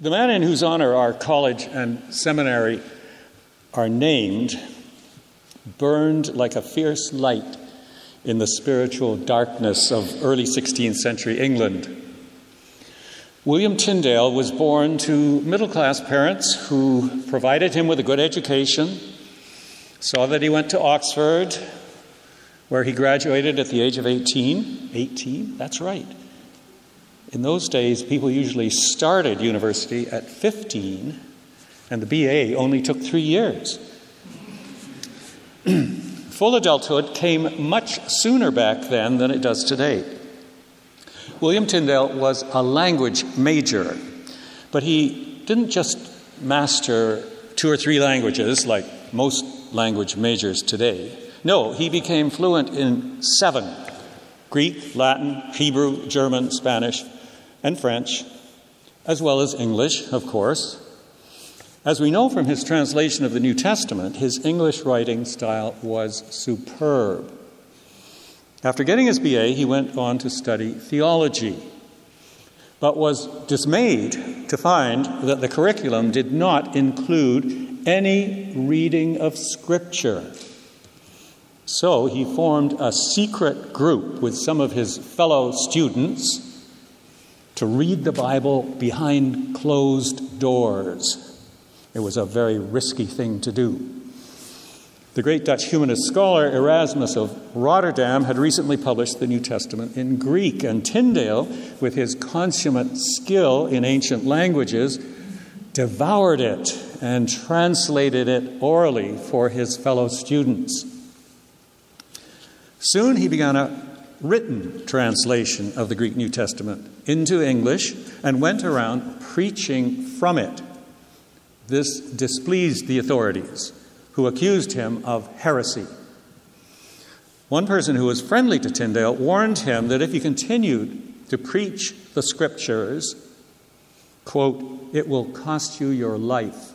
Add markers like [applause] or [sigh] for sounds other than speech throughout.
The man in whose honor our college and seminary are named burned like a fierce light in the spiritual darkness of early 16th century England. William Tyndale was born to middle class parents who provided him with a good education, saw that he went to Oxford, where he graduated at the age of 18. 18? That's right. In those days, people usually started university at 15, and the BA only took three years. [clears throat] Full adulthood came much sooner back then than it does today. William Tyndale was a language major, but he didn't just master two or three languages like most language majors today. No, he became fluent in seven Greek, Latin, Hebrew, German, Spanish, and French, as well as English, of course. As we know from his translation of the New Testament, his English writing style was superb. After getting his BA, he went on to study theology, but was dismayed to find that the curriculum did not include any reading of Scripture. So he formed a secret group with some of his fellow students to read the Bible behind closed doors. It was a very risky thing to do. The great Dutch humanist scholar Erasmus of Rotterdam had recently published the New Testament in Greek, and Tyndale, with his consummate skill in ancient languages, devoured it and translated it orally for his fellow students. Soon he began a written translation of the Greek New Testament into English and went around preaching from it. This displeased the authorities who accused him of heresy. One person who was friendly to Tyndale warned him that if he continued to preach the scriptures, quote, it will cost you your life.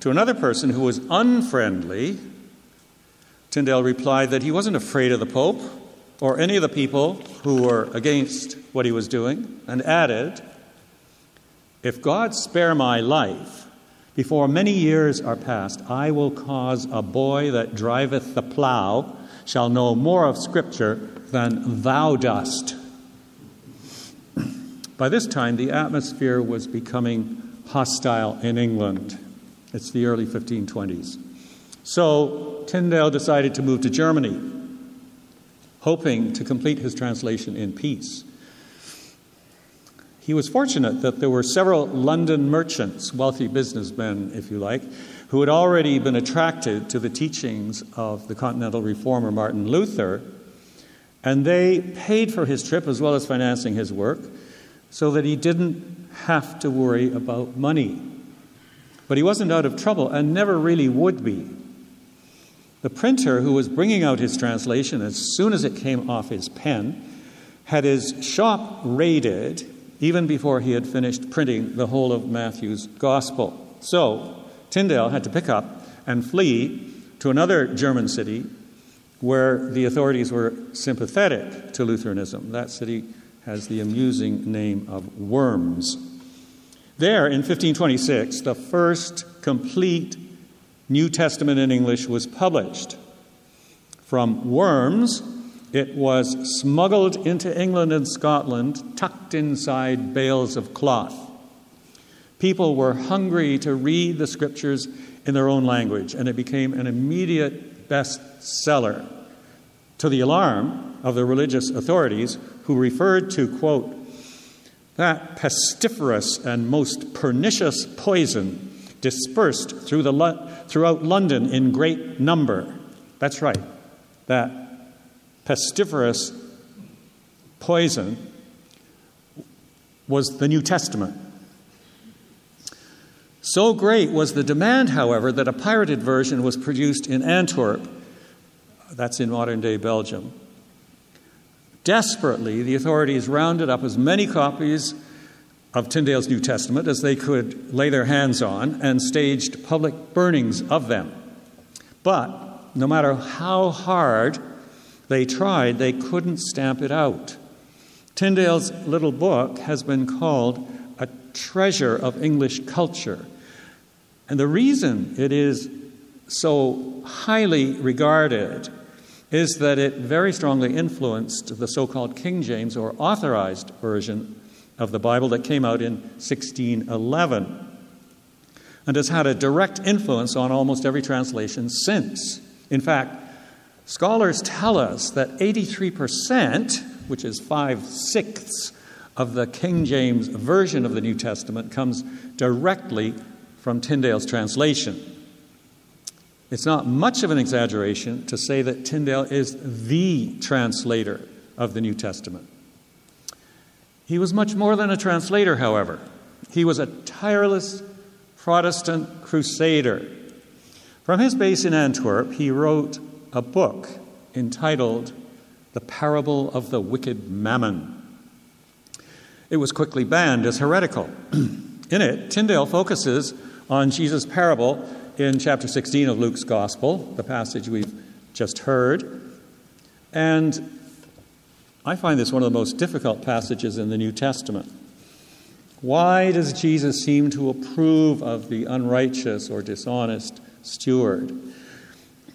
To another person who was unfriendly, Tyndale replied that he wasn't afraid of the Pope or any of the people who were against what he was doing, and added, If God spare my life, before many years are past, I will cause a boy that driveth the plough shall know more of Scripture than thou dost. [clears throat] By this time, the atmosphere was becoming hostile in England. It's the early 1520s. So Tyndale decided to move to Germany, hoping to complete his translation in peace. He was fortunate that there were several London merchants, wealthy businessmen, if you like, who had already been attracted to the teachings of the continental reformer Martin Luther, and they paid for his trip as well as financing his work so that he didn't have to worry about money. But he wasn't out of trouble and never really would be. The printer who was bringing out his translation as soon as it came off his pen had his shop raided even before he had finished printing the whole of Matthew's gospel. So, Tyndale had to pick up and flee to another German city where the authorities were sympathetic to Lutheranism. That city has the amusing name of Worms. There, in 1526, the first complete New Testament in English was published. From Worms, it was smuggled into England and Scotland, tucked inside bales of cloth. People were hungry to read the scriptures in their own language, and it became an immediate bestseller to the alarm of the religious authorities who referred to, quote, that pestiferous and most pernicious poison dispersed through the, throughout London in great number. That's right, that pestiferous poison was the New Testament. So great was the demand, however, that a pirated version was produced in Antwerp. That's in modern day Belgium. Desperately, the authorities rounded up as many copies of Tyndale's New Testament as they could lay their hands on and staged public burnings of them. But no matter how hard they tried, they couldn't stamp it out. Tyndale's little book has been called a treasure of English culture. And the reason it is so highly regarded is that it very strongly influenced the so called King James or authorized version of the Bible that came out in 1611 and has had a direct influence on almost every translation since. In fact, scholars tell us that 83%, which is five sixths of the King James Version of the New Testament, comes directly from Tyndale's translation. It's not much of an exaggeration to say that Tyndale is the translator of the New Testament. He was much more than a translator, however. He was a tireless Protestant crusader. From his base in Antwerp, he wrote a book entitled The Parable of the Wicked Mammon. It was quickly banned as heretical. [clears throat] in it, Tyndale focuses on Jesus' parable in chapter 16 of Luke's Gospel, the passage we've just heard. And I find this one of the most difficult passages in the New Testament. Why does Jesus seem to approve of the unrighteous or dishonest steward?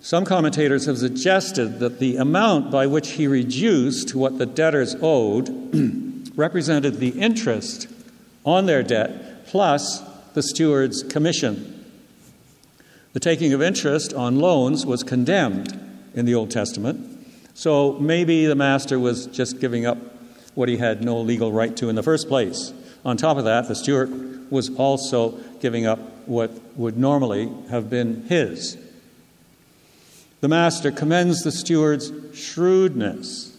Some commentators have suggested that the amount by which he reduced what the debtors owed [clears throat] represented the interest on their debt plus the steward's commission. The taking of interest on loans was condemned in the Old Testament, so maybe the master was just giving up what he had no legal right to in the first place. On top of that, the steward was also giving up what would normally have been his. The master commends the steward's shrewdness,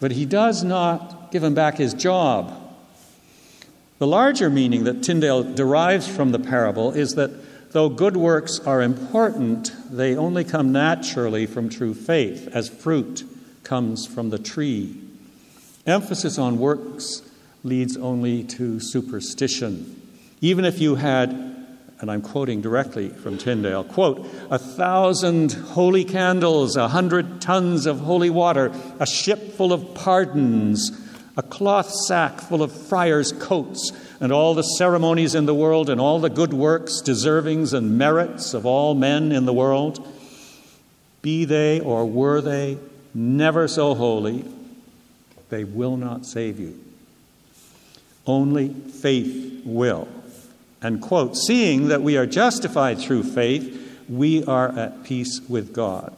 but he does not give him back his job. The larger meaning that Tyndale derives from the parable is that Though good works are important, they only come naturally from true faith, as fruit comes from the tree. Emphasis on works leads only to superstition. Even if you had, and I'm quoting directly from Tyndale, quote, a thousand holy candles, a hundred tons of holy water, a ship full of pardons, a cloth sack full of friars' coats, and all the ceremonies in the world, and all the good works, deservings, and merits of all men in the world, be they or were they never so holy, they will not save you. Only faith will. And quote, seeing that we are justified through faith, we are at peace with God.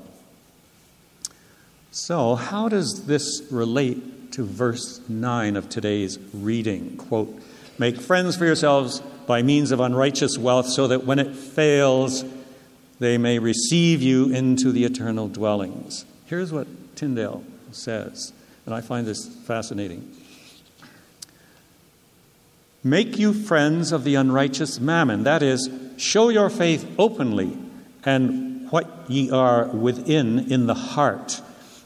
So, how does this relate to verse 9 of today's reading. Quote, Make friends for yourselves by means of unrighteous wealth, so that when it fails, they may receive you into the eternal dwellings. Here's what Tyndale says, and I find this fascinating. Make you friends of the unrighteous mammon, that is, show your faith openly and what ye are within in the heart,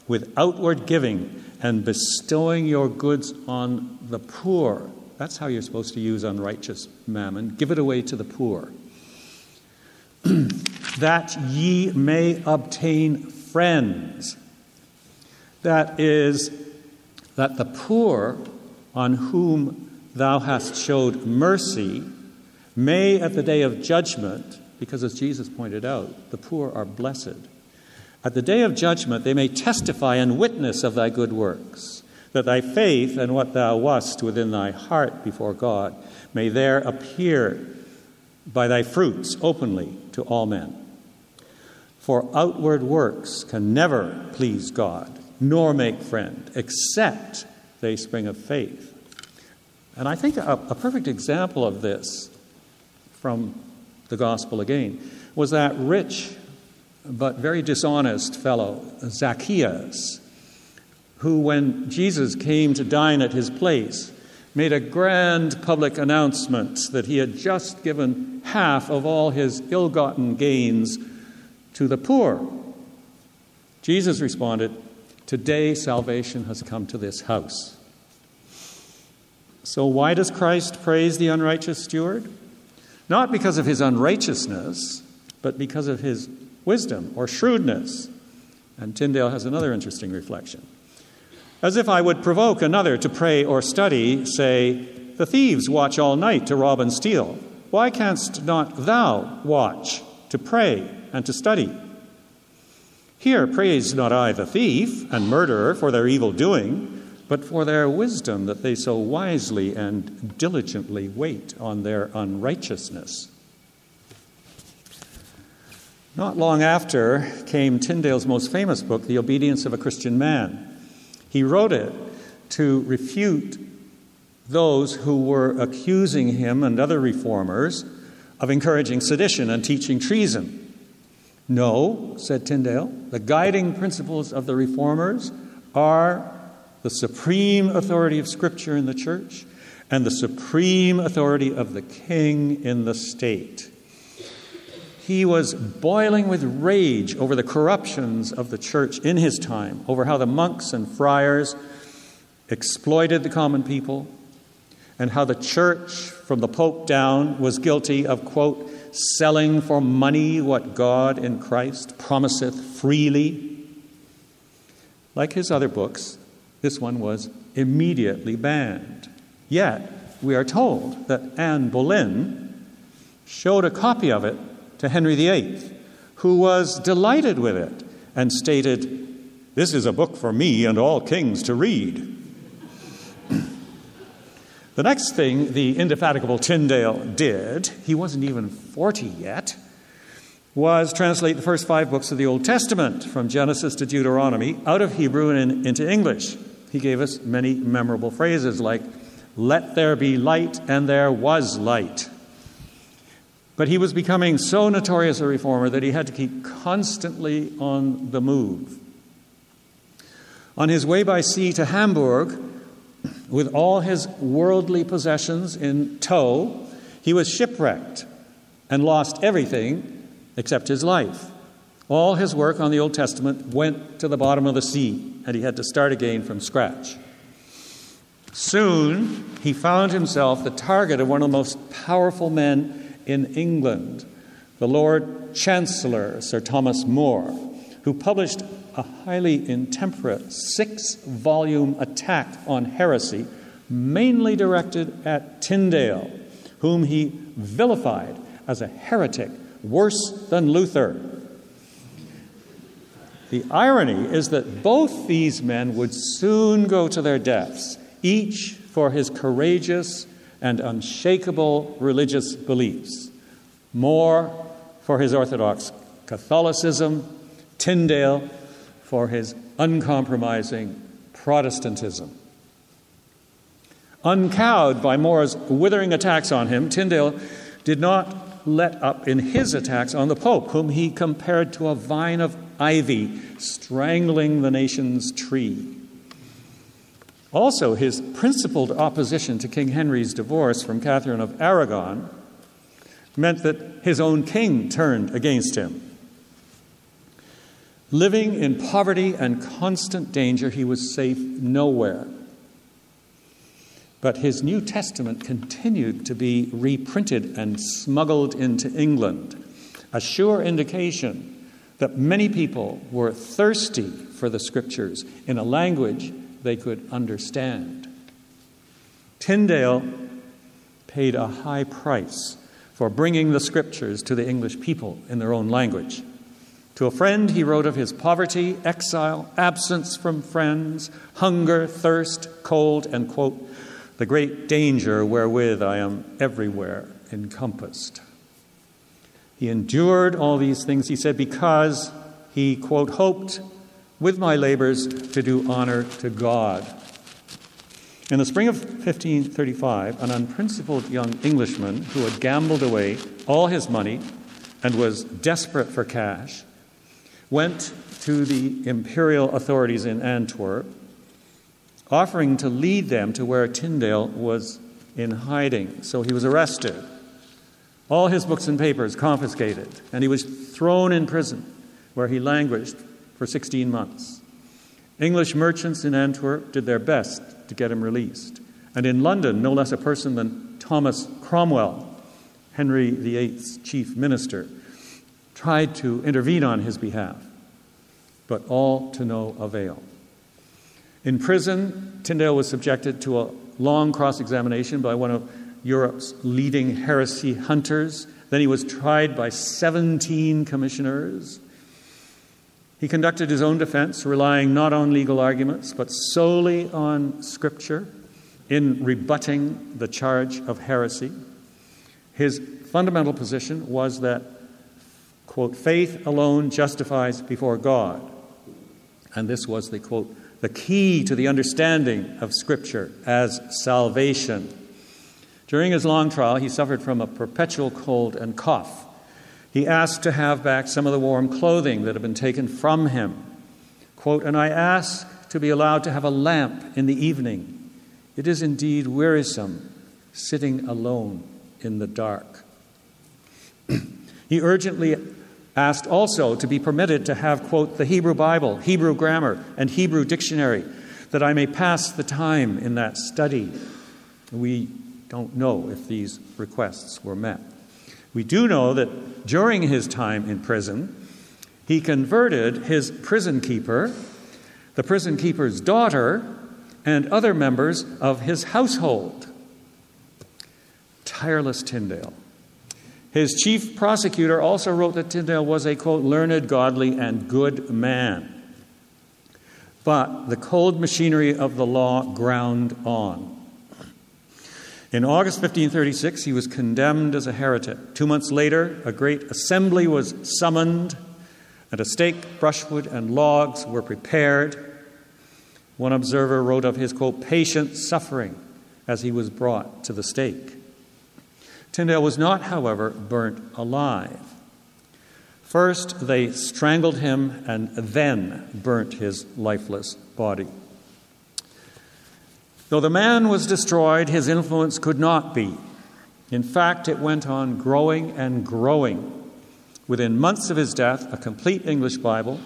with outward giving and bestowing your goods on the poor. That's how you're supposed to use unrighteous mammon. Give it away to the poor. [clears throat] that ye may obtain friends. That is, that the poor on whom thou hast showed mercy may at the day of judgment, because as Jesus pointed out, the poor are blessed at the day of judgment, they may testify and witness of thy good works, that thy faith and what thou wast within thy heart before God may there appear by thy fruits openly to all men. For outward works can never please God, nor make friend, except they spring of faith. And I think a, a perfect example of this from the gospel again was that rich but very dishonest fellow, Zacchaeus, who, when Jesus came to dine at his place, made a grand public announcement that he had just given half of all his ill gotten gains to the poor. Jesus responded, Today salvation has come to this house. So, why does Christ praise the unrighteous steward? Not because of his unrighteousness, but because of his wisdom or shrewdness. And Tyndale has another interesting reflection. As if I would provoke another to pray or study, say, The thieves watch all night to rob and steal. Why canst not thou watch to pray and to study? Here praise not I the thief and murderer for their evil doing, but for their wisdom that they so wisely and diligently wait on their unrighteousness. Not long after came Tyndale's most famous book, The Obedience of a Christian Man. He wrote it to refute those who were accusing him and other reformers of encouraging sedition and teaching treason. No, said Tyndale, the guiding principles of the reformers are the supreme authority of Scripture in the church and the supreme authority of the king in the state. He was boiling with rage over the corruptions of the church in his time, over how the monks and friars exploited the common people, and how the church, from the Pope down, was guilty of, quote, selling for money what God in Christ promiseth freely. Like his other books, this one was immediately banned. Yet, we are told that Anne Boleyn showed a copy of it to Henry VIII, who was delighted with it and stated, This is a book for me and all kings to read. [clears throat] the next thing the indefatigable Tyndale did, he wasn't even 40 yet, was translate the first five books of the Old Testament from Genesis to Deuteronomy out of Hebrew and into English. He gave us many memorable phrases like, Let there be light, and there was light. But he was becoming so notorious a reformer that he had to keep constantly on the move. On his way by sea to Hamburg, with all his worldly possessions in tow, he was shipwrecked and lost everything except his life. All his work on the Old Testament went to the bottom of the sea, and he had to start again from scratch. Soon, he found himself the target of one of the most powerful men in England, the Lord Chancellor, Sir Thomas More, who published a highly intemperate six volume attack on heresy, mainly directed at Tyndale, whom he vilified as a heretic, worse than Luther. The irony is that both these men would soon go to their deaths, each for his courageous and unshakable religious beliefs. More for his Orthodox Catholicism, Tyndale for his uncompromising Protestantism. Uncowed by More's withering attacks on him, Tyndale did not let up in his attacks on the Pope, whom he compared to a vine of ivy strangling the nation's tree. Also, his principled opposition to King Henry's divorce from Catherine of Aragon meant that his own king turned against him. Living in poverty and constant danger, he was safe nowhere. But his New Testament continued to be reprinted and smuggled into England, a sure indication that many people were thirsty for the scriptures in a language they could understand. Tyndale paid a high price for bringing the scriptures to the English people in their own language. To a friend, he wrote of his poverty, exile, absence from friends, hunger, thirst, cold, and, quote, the great danger wherewith I am everywhere encompassed. He endured all these things, he said, because he, quote, hoped with my labors to do honor to God. In the spring of 1535, an unprincipled young Englishman who had gambled away all his money and was desperate for cash went to the imperial authorities in Antwerp, offering to lead them to where Tyndale was in hiding. So he was arrested, all his books and papers confiscated, and he was thrown in prison, where he languished for 16 months. English merchants in Antwerp did their best to get him released. And in London, no less a person than Thomas Cromwell, Henry VIII's chief minister, tried to intervene on his behalf, but all to no avail. In prison, Tyndale was subjected to a long cross examination by one of Europe's leading heresy hunters. Then he was tried by 17 commissioners. He conducted his own defense, relying not on legal arguments, but solely on Scripture in rebutting the charge of heresy. His fundamental position was that, quote, faith alone justifies before God. And this was the, quote, the key to the understanding of Scripture as salvation. During his long trial, he suffered from a perpetual cold and cough. He asked to have back some of the warm clothing that had been taken from him. Quote, and I ask to be allowed to have a lamp in the evening. It is indeed wearisome sitting alone in the dark. [clears throat] he urgently asked also to be permitted to have, quote, the Hebrew Bible, Hebrew grammar, and Hebrew dictionary, that I may pass the time in that study. We don't know if these requests were met. We do know that during his time in prison, he converted his prison keeper, the prison keeper's daughter, and other members of his household. Tireless Tyndale. His chief prosecutor also wrote that Tyndale was a, quote, learned, godly, and good man. But the cold machinery of the law ground on. In August 1536, he was condemned as a heretic. Two months later, a great assembly was summoned, and a stake, brushwood, and logs were prepared. One observer wrote of his, quote, patient suffering as he was brought to the stake. Tyndale was not, however, burnt alive. First, they strangled him and then burnt his lifeless body. Though the man was destroyed, his influence could not be. In fact, it went on growing and growing. Within months of his death, a complete English Bible,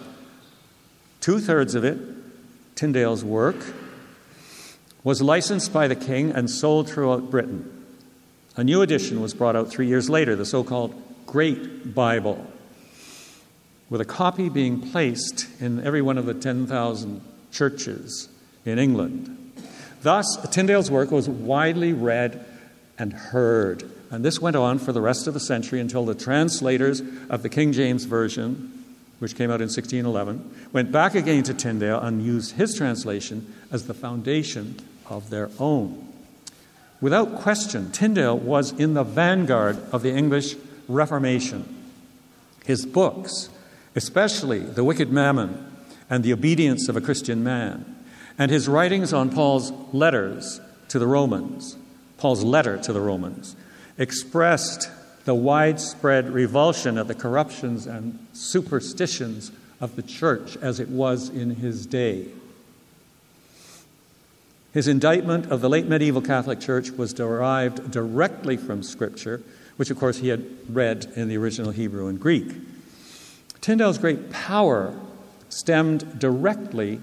two thirds of it, Tyndale's work, was licensed by the king and sold throughout Britain. A new edition was brought out three years later, the so called Great Bible, with a copy being placed in every one of the 10,000 churches in England. Thus, Tyndale's work was widely read and heard. And this went on for the rest of the century until the translators of the King James Version, which came out in 1611, went back again to Tyndale and used his translation as the foundation of their own. Without question, Tyndale was in the vanguard of the English Reformation. His books, especially The Wicked Mammon and The Obedience of a Christian Man, and his writings on Paul's letters to the Romans, Paul's letter to the Romans, expressed the widespread revulsion at the corruptions and superstitions of the church as it was in his day. His indictment of the late medieval Catholic Church was derived directly from Scripture, which, of course, he had read in the original Hebrew and Greek. Tyndale's great power stemmed directly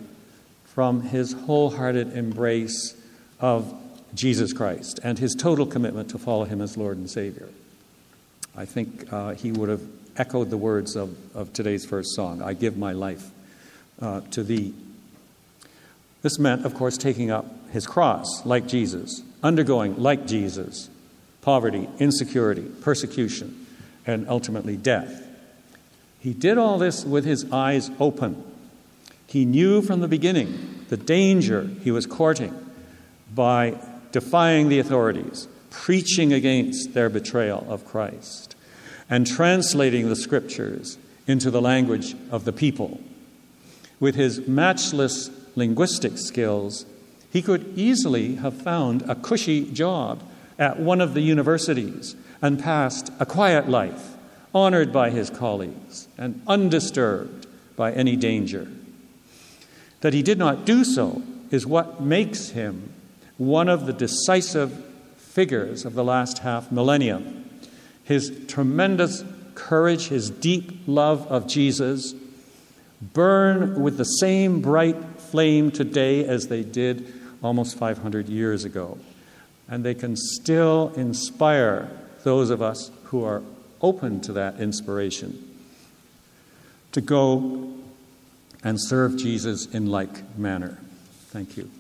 from his wholehearted embrace of Jesus Christ and his total commitment to follow him as Lord and Savior. I think uh, he would have echoed the words of, of today's first song I give my life uh, to thee. This meant, of course, taking up his cross like Jesus, undergoing like Jesus poverty, insecurity, persecution, and ultimately death. He did all this with his eyes open. He knew from the beginning the danger he was courting by defying the authorities, preaching against their betrayal of Christ, and translating the scriptures into the language of the people. With his matchless linguistic skills, he could easily have found a cushy job at one of the universities and passed a quiet life, honored by his colleagues and undisturbed by any danger. That he did not do so is what makes him one of the decisive figures of the last half millennium. His tremendous courage, his deep love of Jesus burn with the same bright flame today as they did almost 500 years ago. And they can still inspire those of us who are open to that inspiration to go and serve Jesus in like manner. Thank you.